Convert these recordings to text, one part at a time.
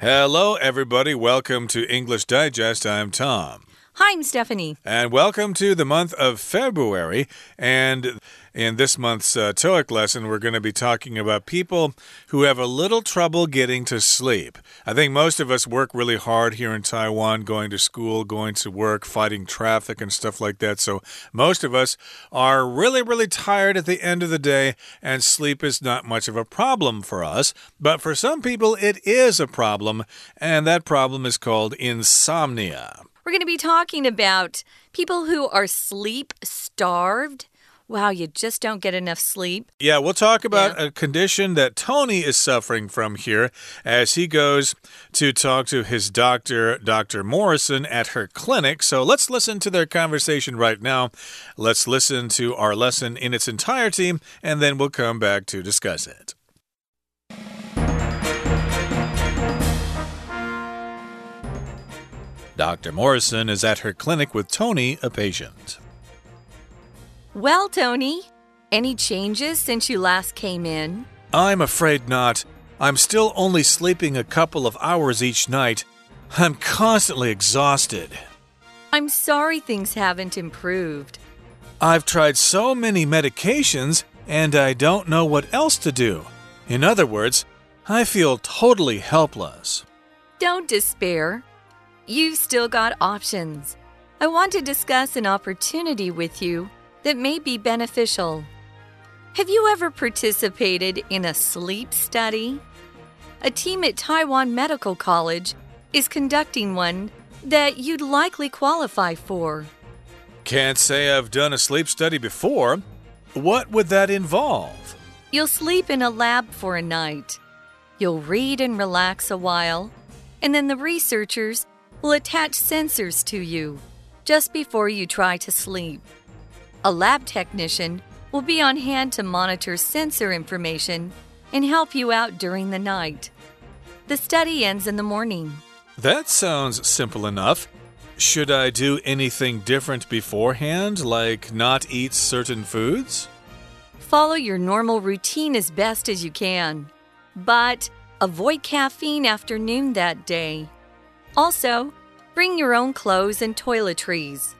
Hello, everybody. Welcome to English Digest. I'm Tom. Hi, I'm Stephanie. And welcome to the month of February. And in this month's uh, TOEIC lesson, we're going to be talking about people who have a little trouble getting to sleep. I think most of us work really hard here in Taiwan, going to school, going to work, fighting traffic, and stuff like that. So most of us are really, really tired at the end of the day, and sleep is not much of a problem for us. But for some people, it is a problem, and that problem is called insomnia. We're going to be talking about people who are sleep starved wow, you just don't get enough sleep. Yeah, we'll talk about yeah. a condition that Tony is suffering from here as he goes to talk to his doctor, Dr. Morrison, at her clinic. So let's listen to their conversation right now. Let's listen to our lesson in its entirety, and then we'll come back to discuss it. Dr. Morrison is at her clinic with Tony, a patient. Well, Tony, any changes since you last came in? I'm afraid not. I'm still only sleeping a couple of hours each night. I'm constantly exhausted. I'm sorry things haven't improved. I've tried so many medications, and I don't know what else to do. In other words, I feel totally helpless. Don't despair. You've still got options. I want to discuss an opportunity with you that may be beneficial. Have you ever participated in a sleep study? A team at Taiwan Medical College is conducting one that you'd likely qualify for. Can't say I've done a sleep study before. What would that involve? You'll sleep in a lab for a night. You'll read and relax a while, and then the researchers will attach sensors to you just before you try to sleep. A lab technician will be on hand to monitor sensor information and help you out during the night. The study ends in the morning. That sounds simple enough. Should I do anything different beforehand, like not eat certain foods? Follow your normal routine as best as you can, but avoid caffeine after noon that day. Also, bring your own clothes and toiletries.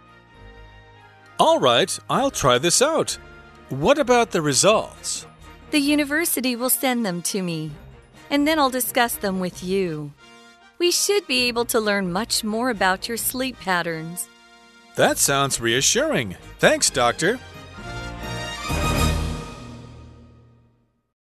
All right, I'll try this out. What about the results? The university will send them to me, and then I'll discuss them with you. We should be able to learn much more about your sleep patterns. That sounds reassuring. Thanks, Doctor.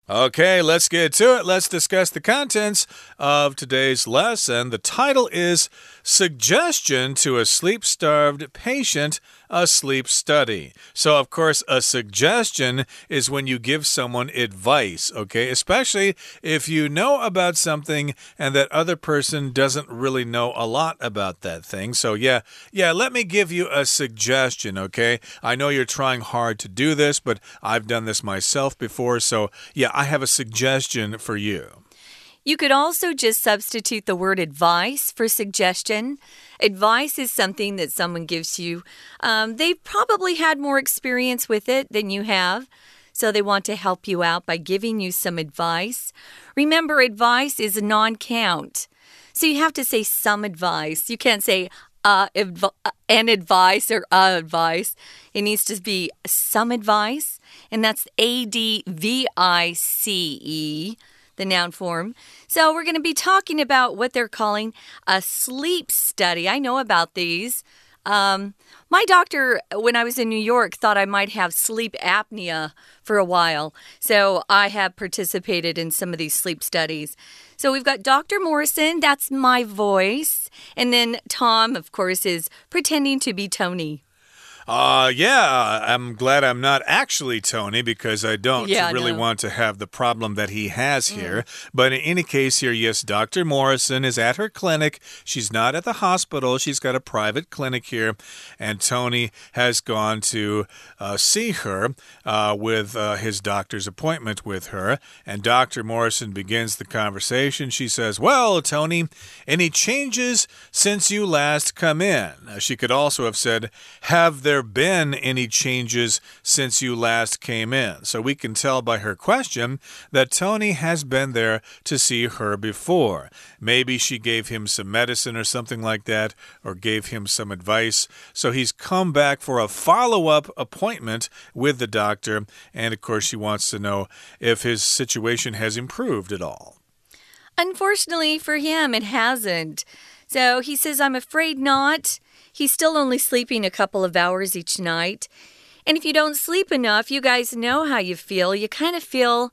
Okay, let's get to it. Let's discuss the contents of today's lesson. The title is Suggestion to a Sleep Starved Patient a sleep study. So, of course, a suggestion is when you give someone advice, okay? Especially if you know about something and that other person doesn't really know a lot about that thing. So, yeah, yeah, let me give you a suggestion, okay? I know you're trying hard to do this, but I've done this myself before. So, yeah, I have a suggestion for you. You could also just substitute the word advice for suggestion. Advice is something that someone gives you. Um, they've probably had more experience with it than you have. So they want to help you out by giving you some advice. Remember, advice is a non count. So you have to say some advice. You can't say uh, adv an advice or advice. It needs to be some advice, and that's A D V I C E the noun form. So, we're going to be talking about what they're calling a sleep study. I know about these. Um, my doctor, when I was in New York, thought I might have sleep apnea for a while. So I have participated in some of these sleep studies. So we've got Dr. Morrison, that's my voice. And then Tom, of course, is pretending to be Tony. Uh, yeah, I'm glad I'm not actually Tony because I don't yeah, really no. want to have the problem that he has mm. here. Mm. But in any case, here, yes, Dr. Morrison is at her clinic. She's not at the hospital, she's got a private clinic here. And Tony has gone to uh, see her uh, with uh, his doctor's appointment with her. And Dr. Morrison begins the conversation. She says, Well, Tony, any changes since you last come in? She could also have said, Have there there been any changes since you last came in? So we can tell by her question that Tony has been there to see her before. Maybe she gave him some medicine or something like that, or gave him some advice. So he's come back for a follow up appointment with the doctor. And of course, she wants to know if his situation has improved at all. Unfortunately for him, it hasn't. So he says, I'm afraid not. He's still only sleeping a couple of hours each night. And if you don't sleep enough, you guys know how you feel. You kind of feel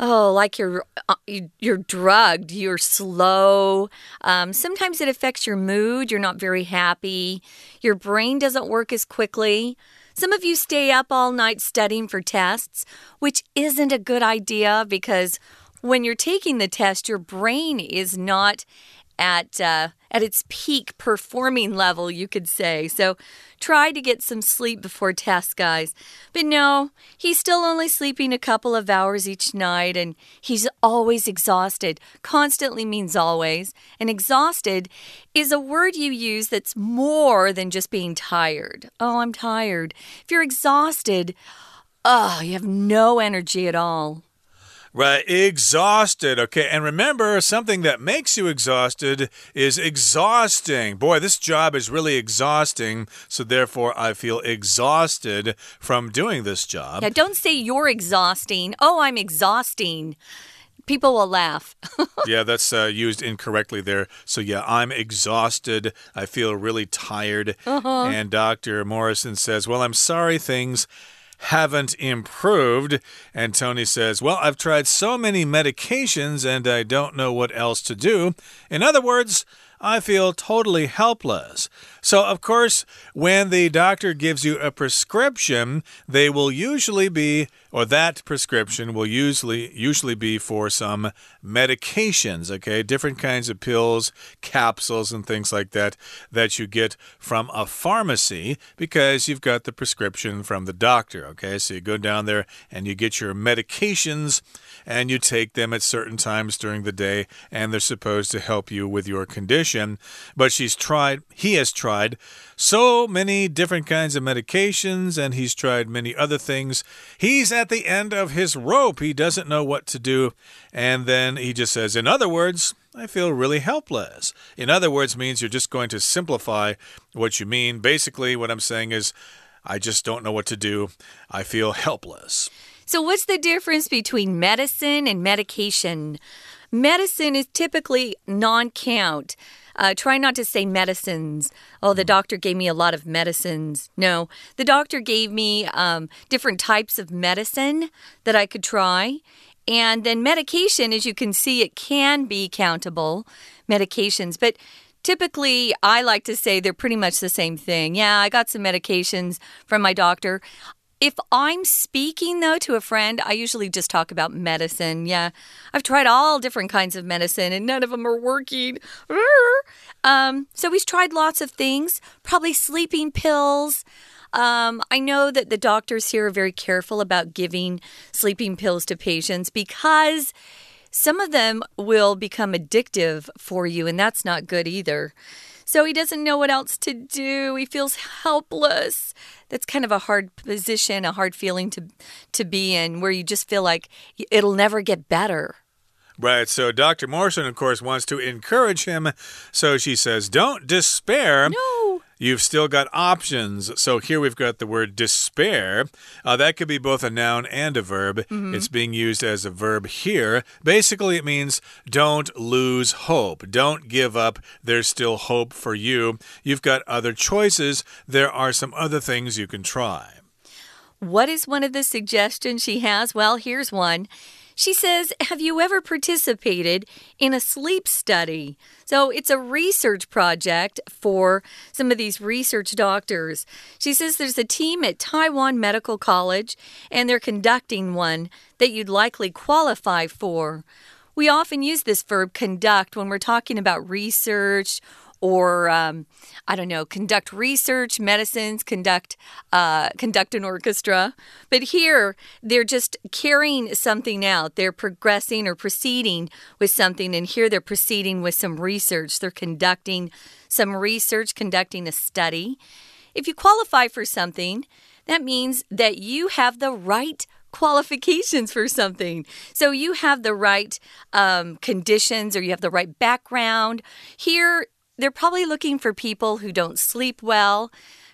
oh like you're uh, you're drugged you're slow um, sometimes it affects your mood you're not very happy your brain doesn't work as quickly some of you stay up all night studying for tests which isn't a good idea because when you're taking the test your brain is not at uh, at its peak performing level, you could say. So try to get some sleep before test, guys. But no, he's still only sleeping a couple of hours each night, and he's always exhausted. Constantly means always. And exhausted is a word you use that's more than just being tired. Oh, I'm tired. If you're exhausted, oh, you have no energy at all. Right, exhausted. Okay, and remember, something that makes you exhausted is exhausting. Boy, this job is really exhausting, so therefore I feel exhausted from doing this job. Yeah, don't say you're exhausting. Oh, I'm exhausting people will laugh. yeah, that's uh, used incorrectly there. So, yeah, I'm exhausted. I feel really tired. Uh -huh. And Dr. Morrison says, Well, I'm sorry things haven't improved. And Tony says, Well, I've tried so many medications and I don't know what else to do. In other words, I feel totally helpless. So, of course, when the doctor gives you a prescription, they will usually be, or that prescription will usually usually be for some medications, okay? Different kinds of pills, capsules, and things like that that you get from a pharmacy because you've got the prescription from the doctor, okay? So you go down there and you get your medications and you take them at certain times during the day, and they're supposed to help you with your condition. But she's tried, he has tried so many different kinds of medications, and he's tried many other things. He's at the end of his rope. He doesn't know what to do. And then he just says, in other words, I feel really helpless. In other words, means you're just going to simplify what you mean. Basically, what I'm saying is, I just don't know what to do. I feel helpless. So, what's the difference between medicine and medication? Medicine is typically non count. Uh, try not to say medicines. Oh, the doctor gave me a lot of medicines. No, the doctor gave me um, different types of medicine that I could try. And then medication, as you can see, it can be countable medications. But typically I like to say they're pretty much the same thing. Yeah, I got some medications from my doctor. If I'm speaking, though, to a friend, I usually just talk about medicine. Yeah, I've tried all different kinds of medicine and none of them are working. Um, so he's tried lots of things, probably sleeping pills. Um, I know that the doctors here are very careful about giving sleeping pills to patients because some of them will become addictive for you, and that's not good either. So he doesn't know what else to do. He feels helpless. That's kind of a hard position, a hard feeling to to be in where you just feel like it'll never get better. Right. So Dr. Morrison, of course, wants to encourage him. So she says, Don't despair. No you've still got options. So here we've got the word despair. Uh, that could be both a noun and a verb. Mm -hmm. It's being used as a verb here. Basically, it means don't lose hope. Don't give up. There's still hope for you. You've got other choices. There are some other things you can try. What is one of the suggestions she has? Well, here's one. She says, Have you ever participated in a sleep study? So it's a research project for some of these research doctors. She says there's a team at Taiwan Medical College, and they're conducting one that you'd likely qualify for. We often use this verb conduct when we're talking about research or um, I don't know, conduct research, medicines, conduct uh, conduct an orchestra. But here, they're just carrying something out. They're progressing or proceeding with something, and here they're proceeding with some research. They're conducting some research, conducting a study. if you qualify for something, that means that you have the right qualifications for something. So you have the right um, conditions or you have the right background. Here, they're probably looking for people who don't sleep well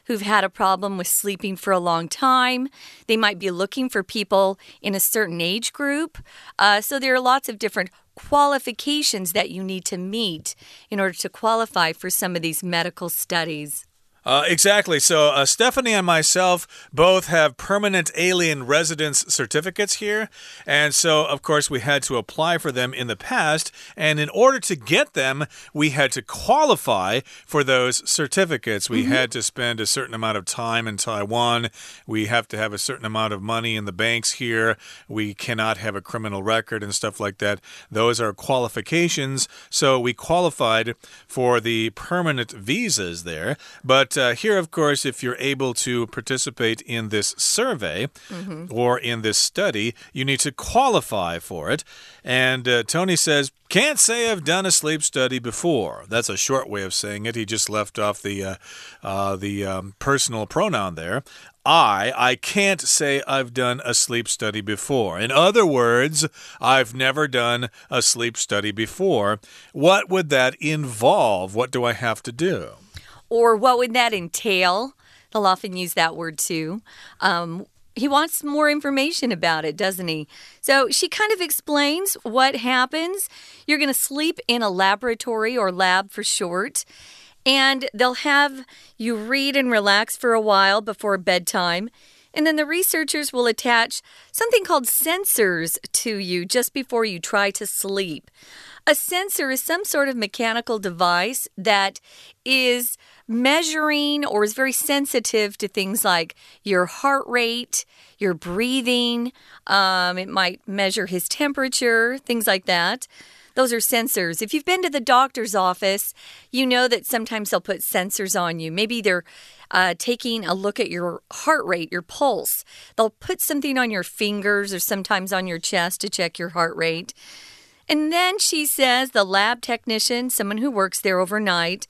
who've had a problem with sleeping for a long time. They might be looking for people in a certain age group. Uh, so there are lots of different qualifications that you need to meet in order to qualify for some of these medical studies. Uh, exactly. So, uh, Stephanie and myself both have permanent alien residence certificates here. And so, of course, we had to apply for them in the past. And in order to get them, we had to qualify for those certificates. We mm -hmm. had to spend a certain amount of time in Taiwan. We have to have a certain amount of money in the banks here. We cannot have a criminal record and stuff like that. Those are qualifications. So, we qualified for the permanent visas there. But uh, here, of course, if you're able to participate in this survey mm -hmm. or in this study, you need to qualify for it. And uh, Tony says, can't say I've done a sleep study before. That's a short way of saying it. He just left off the uh, uh, the um, personal pronoun there. I, I can't say I've done a sleep study before. In other words, I've never done a sleep study before. What would that involve? What do I have to do? Or what would that entail? He'll often use that word too. Um, he wants more information about it, doesn't he? So she kind of explains what happens. You're going to sleep in a laboratory or lab for short, and they'll have you read and relax for a while before bedtime. And then the researchers will attach something called sensors to you just before you try to sleep. A sensor is some sort of mechanical device that is measuring or is very sensitive to things like your heart rate, your breathing. Um, it might measure his temperature, things like that. Those are sensors. If you've been to the doctor's office, you know that sometimes they'll put sensors on you. Maybe they're uh, taking a look at your heart rate, your pulse. They'll put something on your fingers or sometimes on your chest to check your heart rate. And then she says the lab technician, someone who works there overnight,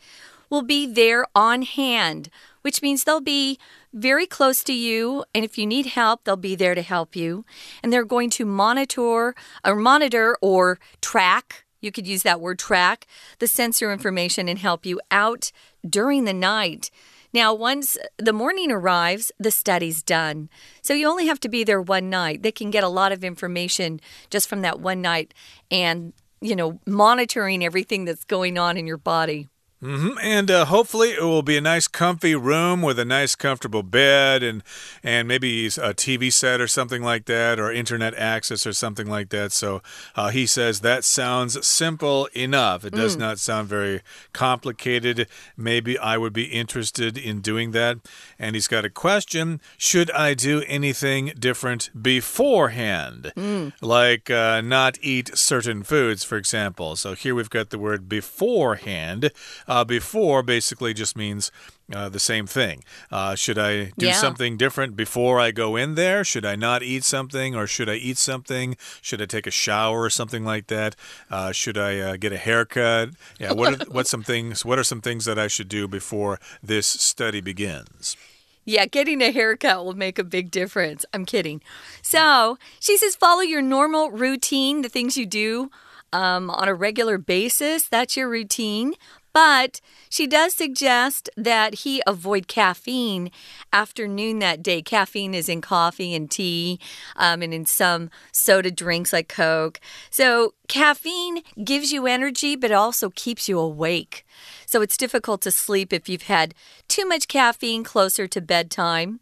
will be there on hand, which means they'll be very close to you. And if you need help, they'll be there to help you. And they're going to monitor or monitor or track. You could use that word track the sensor information and help you out during the night. Now, once the morning arrives, the study's done. So you only have to be there one night. They can get a lot of information just from that one night and, you know, monitoring everything that's going on in your body. Mm -hmm. And uh, hopefully it will be a nice, comfy room with a nice, comfortable bed and and maybe a TV set or something like that, or internet access or something like that. So uh, he says that sounds simple enough. It does mm. not sound very complicated. Maybe I would be interested in doing that. And he's got a question: Should I do anything different beforehand, mm. like uh, not eat certain foods, for example? So here we've got the word beforehand uh, before basically just means uh, the same thing. Uh, should I do yeah. something different before I go in there? Should I not eat something, or should I eat something? Should I take a shower or something like that? Uh, should I uh, get a haircut? Yeah. What are, what's some things? What are some things that I should do before this study begins? Yeah, getting a haircut will make a big difference. I'm kidding. So she says, follow your normal routine, the things you do um, on a regular basis. That's your routine. But she does suggest that he avoid caffeine after noon that day. Caffeine is in coffee and tea um, and in some soda drinks like Coke. So, caffeine gives you energy, but also keeps you awake. So, it's difficult to sleep if you've had too much caffeine closer to bedtime.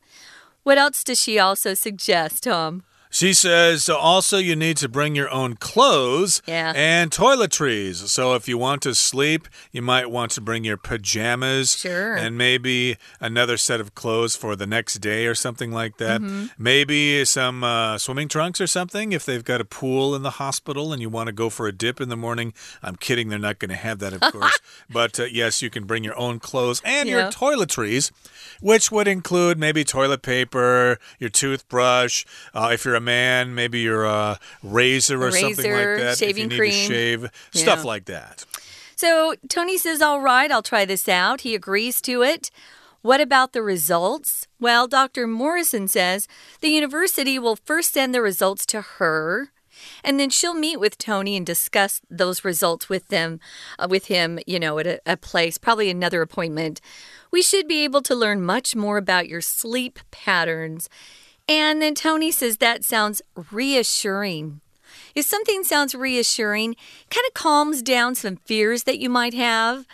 What else does she also suggest, Tom? She says also you need to bring your own clothes yeah. and toiletries. So if you want to sleep, you might want to bring your pajamas sure. and maybe another set of clothes for the next day or something like that. Mm -hmm. Maybe some uh, swimming trunks or something if they've got a pool in the hospital and you want to go for a dip in the morning. I'm kidding, they're not going to have that, of course. but uh, yes, you can bring your own clothes and yeah. your toiletries, which would include maybe toilet paper, your toothbrush. Uh, if you're a man, maybe your uh, razor or razor, something like that. Shaving if you cream. to shave, yeah. stuff like that. So Tony says, All right, I'll try this out. He agrees to it. What about the results? Well, Dr. Morrison says the university will first send the results to her. And then she'll meet with Tony and discuss those results with them, uh, with him, you know, at a, a place, probably another appointment. We should be able to learn much more about your sleep patterns. And then Tony says that sounds reassuring. If something sounds reassuring, kind of calms down some fears that you might have.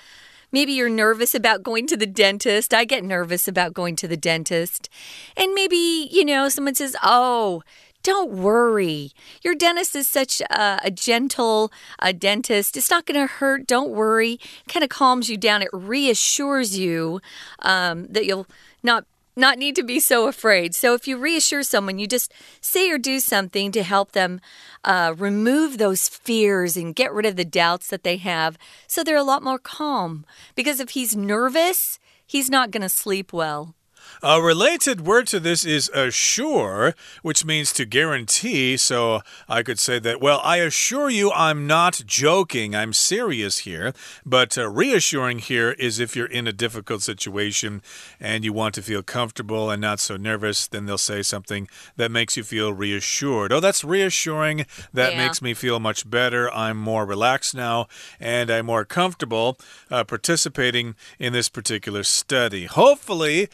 Maybe you're nervous about going to the dentist. I get nervous about going to the dentist. And maybe, you know, someone says, Oh, don't worry. Your dentist is such a, a gentle a dentist. It's not going to hurt. Don't worry. Kind of calms you down. It reassures you um, that you'll not not need to be so afraid. So if you reassure someone, you just say or do something to help them uh, remove those fears and get rid of the doubts that they have so they're a lot more calm. Because if he's nervous, he's not going to sleep well. A related word to this is assure, which means to guarantee. So I could say that, well, I assure you I'm not joking. I'm serious here. But uh, reassuring here is if you're in a difficult situation and you want to feel comfortable and not so nervous, then they'll say something that makes you feel reassured. Oh, that's reassuring. That yeah. makes me feel much better. I'm more relaxed now and I'm more comfortable uh, participating in this particular study. Hopefully,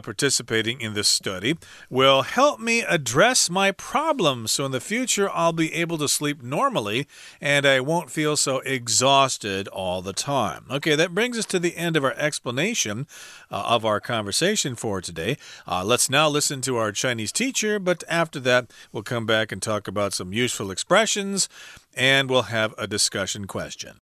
uh, participating in this study will help me address my problems. So in the future, I'll be able to sleep normally and I won't feel so exhausted all the time. Okay, that brings us to the end of our explanation uh, of our conversation for today. Uh, let's now listen to our Chinese teacher, but after that, we'll come back and talk about some useful expressions and we'll have a discussion question.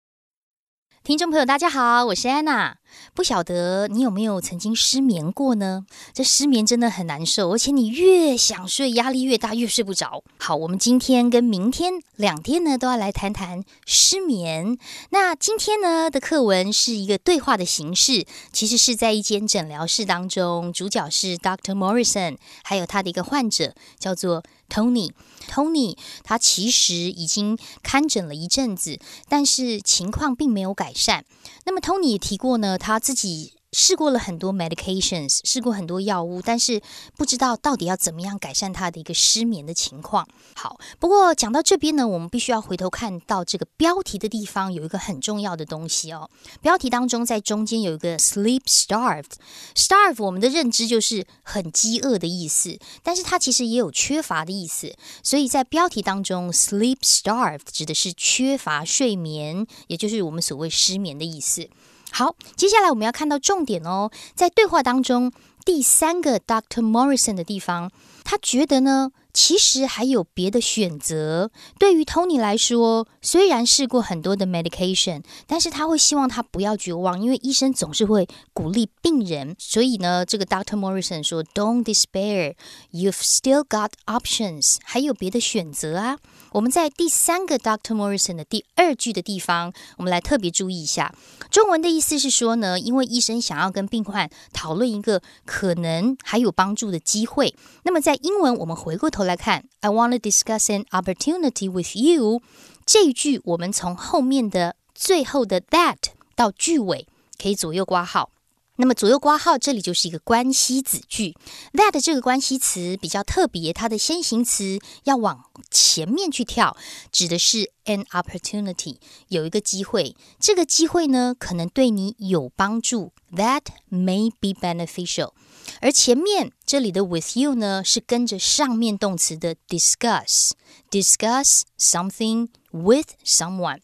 听众朋友，大家好，我是安娜。不晓得你有没有曾经失眠过呢？这失眠真的很难受，而且你越想睡，压力越大，越睡不着。好，我们今天跟明天两天呢，都要来谈谈失眠。那今天呢的课文是一个对话的形式，其实是在一间诊疗室当中，主角是 Dr. Morrison，还有他的一个患者叫做。Tony。Tony 他其实已经看诊了一阵子，但是情况并没有改善。那么 Tony 也提过呢，他自己。试过了很多 medications，试过很多药物，但是不知道到底要怎么样改善他的一个失眠的情况。好，不过讲到这边呢，我们必须要回头看到这个标题的地方有一个很重要的东西哦。标题当中在中间有一个 sleep starved，starve 我们的认知就是很饥饿的意思，但是它其实也有缺乏的意思。所以在标题当中，sleep starved 指的是缺乏睡眠，也就是我们所谓失眠的意思。好，接下来我们要看到重点哦，在对话当中，第三个 Dr. Morrison 的地方，他觉得呢。其实还有别的选择。对于 Tony 来说，虽然试过很多的 medication，但是他会希望他不要绝望，因为医生总是会鼓励病人。所以呢，这个 Dr. Morrison 说：“Don't despair, you've still got options，还有别的选择啊。”我们在第三个 Doctor Morrison 的第二句的地方，我们来特别注意一下。中文的意思是说呢，因为医生想要跟病患讨论一个可能还有帮助的机会。那么在英文，我们回过头。来看，I want to discuss an opportunity with you。这一句我们从后面的最后的 that 到句尾可以左右挂号。那么左右挂号这里就是一个关系子句。that 这个关系词比较特别，它的先行词要往前面去跳，指的是 an opportunity，有一个机会。这个机会呢，可能对你有帮助。That may be beneficial。而前面这里的 with you 呢，是跟着上面动词的 discuss，discuss something with someone。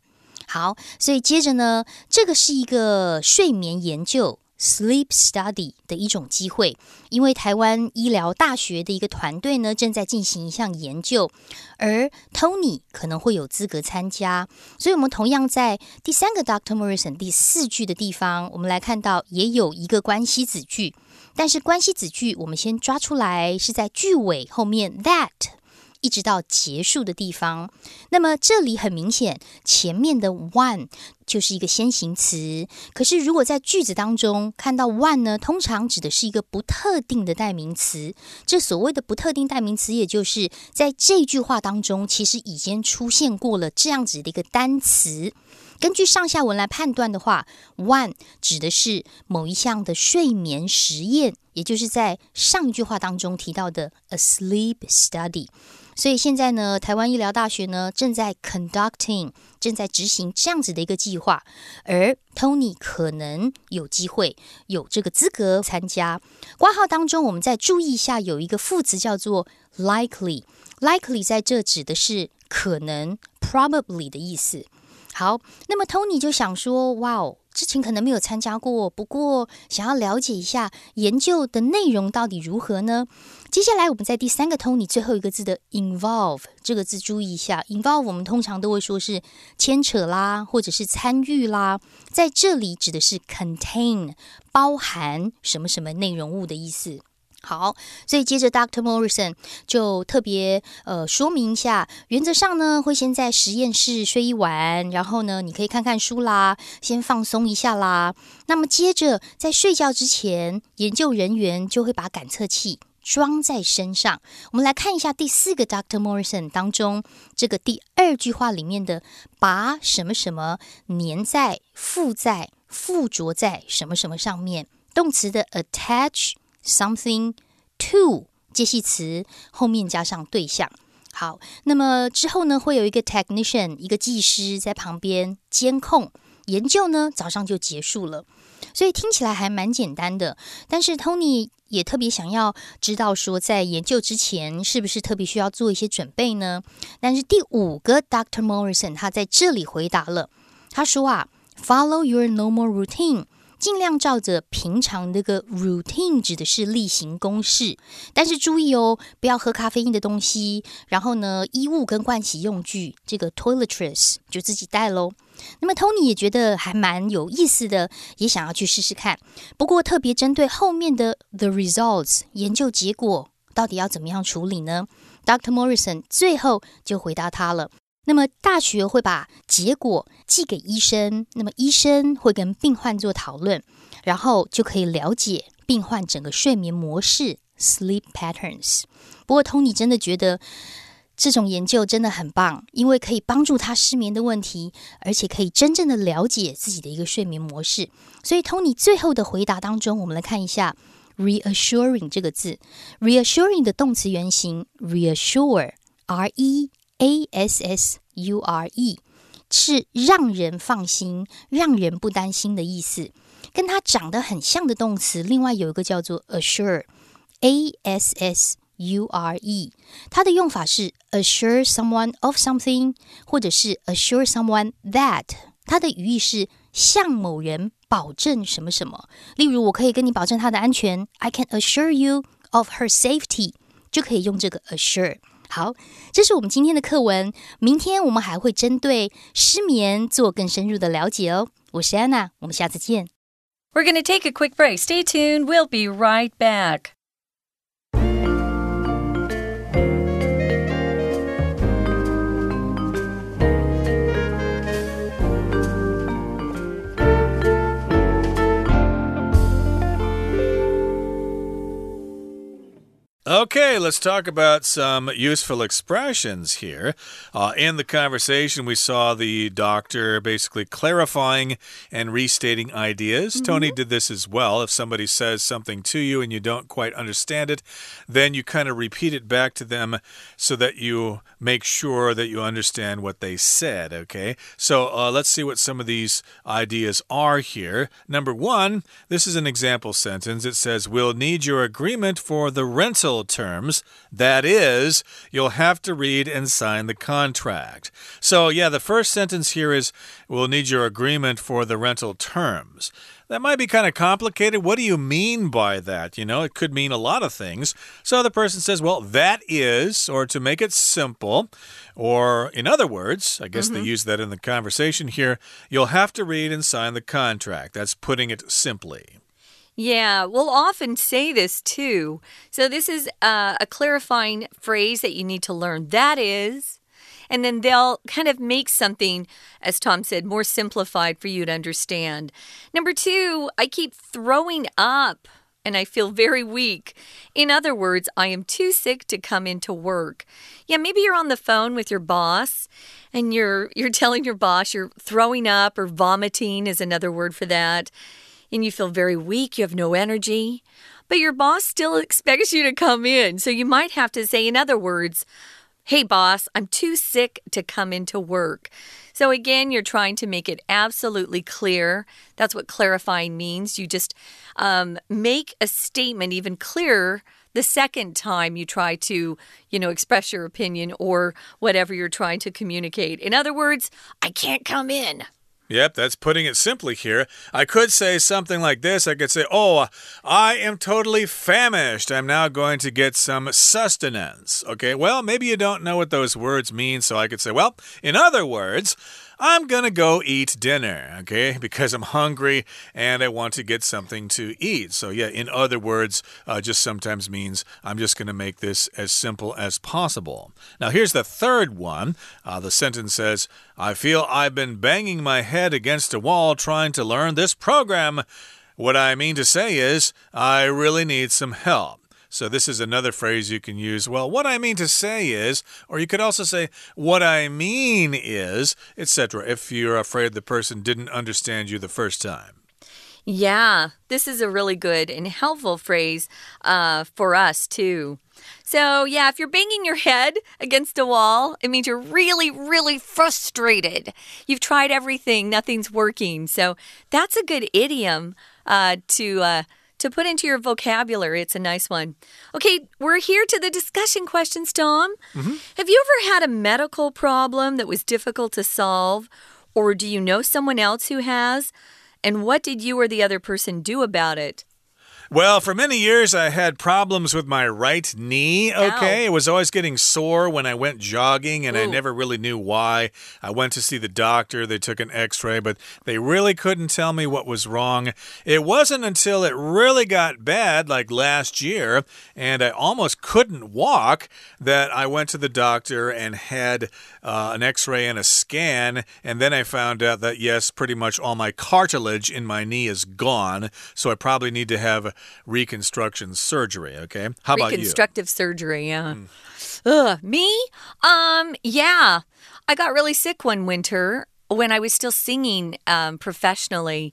好，所以接着呢，这个是一个睡眠研究。Sleep study 的一种机会，因为台湾医疗大学的一个团队呢正在进行一项研究，而 Tony 可能会有资格参加，所以我们同样在第三个 Doctor Morrison 第四句的地方，我们来看到也有一个关系子句，但是关系子句我们先抓出来是在句尾后面 that。一直到结束的地方，那么这里很明显，前面的 one 就是一个先行词。可是如果在句子当中看到 one 呢，通常指的是一个不特定的代名词。这所谓的不特定代名词，也就是在这句话当中，其实已经出现过了这样子的一个单词。根据上下文来判断的话，one 指的是某一项的睡眠实验，也就是在上一句话当中提到的 a sleep study。所以现在呢，台湾医疗大学呢正在 conducting，正在执行这样子的一个计划，而 Tony 可能有机会有这个资格参加。挂号当中，我们再注意一下，有一个副词叫做 likely，likely 在这指的是可能 probably 的意思。好，那么 Tony 就想说，哇哦。之前可能没有参加过，不过想要了解一下研究的内容到底如何呢？接下来我们在第三个通，你最后一个字的 involve 这个字注意一下，involve 我们通常都会说是牵扯啦，或者是参与啦，在这里指的是 contain 包含什么什么内容物的意思。好，所以接着 Dr. Morrison 就特别呃说明一下，原则上呢会先在实验室睡一晚，然后呢你可以看看书啦，先放松一下啦。那么接着在睡觉之前，研究人员就会把感测器装在身上。我们来看一下第四个 Dr. Morrison 当中这个第二句话里面的把什么什么粘在、附在、附着在什么什么上面，动词的 attach。Something to 介系词后面加上对象。好，那么之后呢，会有一个 technician，一个技师在旁边监控研究呢。早上就结束了，所以听起来还蛮简单的。但是 Tony 也特别想要知道说，在研究之前是不是特别需要做一些准备呢？但是第五个 Dr. Morrison 他在这里回答了，他说啊，Follow your normal routine。尽量照着平常那个 routine 指的是例行公事，但是注意哦，不要喝咖啡因的东西。然后呢，衣物跟盥洗用具这个 toiletries 就自己带喽。那么 Tony 也觉得还蛮有意思的，也想要去试试看。不过特别针对后面的 the results 研究结果，到底要怎么样处理呢？Dr. Morrison 最后就回答他了。那么大学会把结果寄给医生，那么医生会跟病患做讨论，然后就可以了解病患整个睡眠模式 （sleep patterns）。不过，Tony 真的觉得这种研究真的很棒，因为可以帮助他失眠的问题，而且可以真正的了解自己的一个睡眠模式。所以，Tony 最后的回答当中，我们来看一下 “reassuring” 这个字，“reassuring” 的动词原形 “reassure”，R-E。A s s u r e 是让人放心、让人不担心的意思。跟它长得很像的动词，另外有一个叫做 assure，a s s u r e，它的用法是 assure someone of something，或者是 assure someone that。它的语义是向某人保证什么什么。例如，我可以跟你保证他的安全，I can assure you of her safety，就可以用这个 assure。好，这是我们今天的课文。明天我们还会针对失眠做更深入的了解哦。我是安娜，我们下次见。We're going to take a quick break. Stay tuned. We'll be right back. Okay, let's talk about some useful expressions here. Uh, in the conversation, we saw the doctor basically clarifying and restating ideas. Mm -hmm. Tony did this as well. If somebody says something to you and you don't quite understand it, then you kind of repeat it back to them so that you make sure that you understand what they said. Okay, so uh, let's see what some of these ideas are here. Number one, this is an example sentence. It says, We'll need your agreement for the rental terms. That is, you'll have to read and sign the contract. So, yeah, the first sentence here is we'll need your agreement for the rental terms. That might be kind of complicated. What do you mean by that? You know, it could mean a lot of things. So the person says, well, that is, or to make it simple, or in other words, I guess mm -hmm. they mm-hmm. use that in the conversation here, you'll have to read and sign the contract. That's putting it simply. Yeah, we'll often say this too. So, this is uh, a clarifying phrase that you need to learn. That is, and then they'll kind of make something, as Tom said, more simplified for you to understand. Number two, I keep throwing up and I feel very weak. In other words, I am too sick to come into work. Yeah, maybe you're on the phone with your boss and you're you're telling your boss you're throwing up or vomiting is another word for that. And you feel very weak, you have no energy, but your boss still expects you to come in. So you might have to say in other words, Hey, boss, I'm too sick to come into work. So, again, you're trying to make it absolutely clear. That's what clarifying means. You just um, make a statement even clearer the second time you try to, you know, express your opinion or whatever you're trying to communicate. In other words, I can't come in. Yep, that's putting it simply here. I could say something like this. I could say, Oh, I am totally famished. I'm now going to get some sustenance. Okay, well, maybe you don't know what those words mean, so I could say, Well, in other words, I'm gonna go eat dinner, okay? Because I'm hungry and I want to get something to eat. So, yeah, in other words, uh, just sometimes means I'm just gonna make this as simple as possible. Now, here's the third one. Uh, the sentence says, I feel I've been banging my head against a wall trying to learn this program. What I mean to say is, I really need some help. So, this is another phrase you can use. Well, what I mean to say is, or you could also say, what I mean is, etc., if you're afraid the person didn't understand you the first time. Yeah, this is a really good and helpful phrase uh, for us, too. So, yeah, if you're banging your head against a wall, it means you're really, really frustrated. You've tried everything, nothing's working. So, that's a good idiom uh, to. Uh, to put into your vocabulary. It's a nice one. Okay, we're here to the discussion questions, Tom. Mm -hmm. Have you ever had a medical problem that was difficult to solve? Or do you know someone else who has? And what did you or the other person do about it? Well, for many years, I had problems with my right knee. Okay. Ow. It was always getting sore when I went jogging, and Ooh. I never really knew why. I went to see the doctor. They took an x ray, but they really couldn't tell me what was wrong. It wasn't until it really got bad, like last year, and I almost couldn't walk, that I went to the doctor and had uh, an x ray and a scan. And then I found out that, yes, pretty much all my cartilage in my knee is gone. So I probably need to have reconstruction surgery. Okay. How about you? Reconstructive surgery. Yeah. Mm. Ugh, me? Um, yeah. I got really sick one winter when I was still singing um, professionally,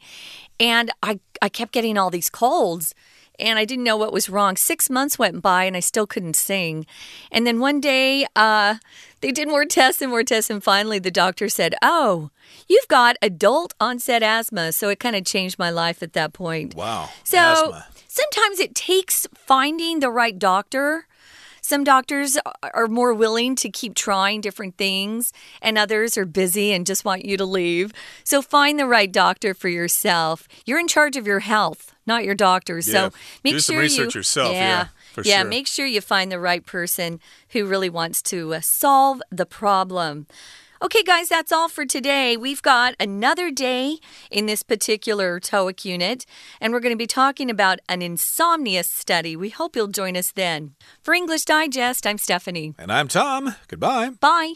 and I I kept getting all these colds and I didn't know what was wrong. Six months went by and I still couldn't sing. And then one day, uh, they did more tests and more tests, and finally the doctor said, Oh, you've got adult onset asthma. So it kind of changed my life at that point. Wow. So asthma. Sometimes it takes finding the right doctor. Some doctors are more willing to keep trying different things, and others are busy and just want you to leave. So find the right doctor for yourself. You're in charge of your health, not your doctor. Yeah. So make Do sure you, yourself. Yeah. Yeah, yeah sure. make sure you find the right person who really wants to uh, solve the problem. Okay, guys, that's all for today. We've got another day in this particular TOEIC unit, and we're going to be talking about an insomnia study. We hope you'll join us then. For English Digest, I'm Stephanie. And I'm Tom. Goodbye. Bye.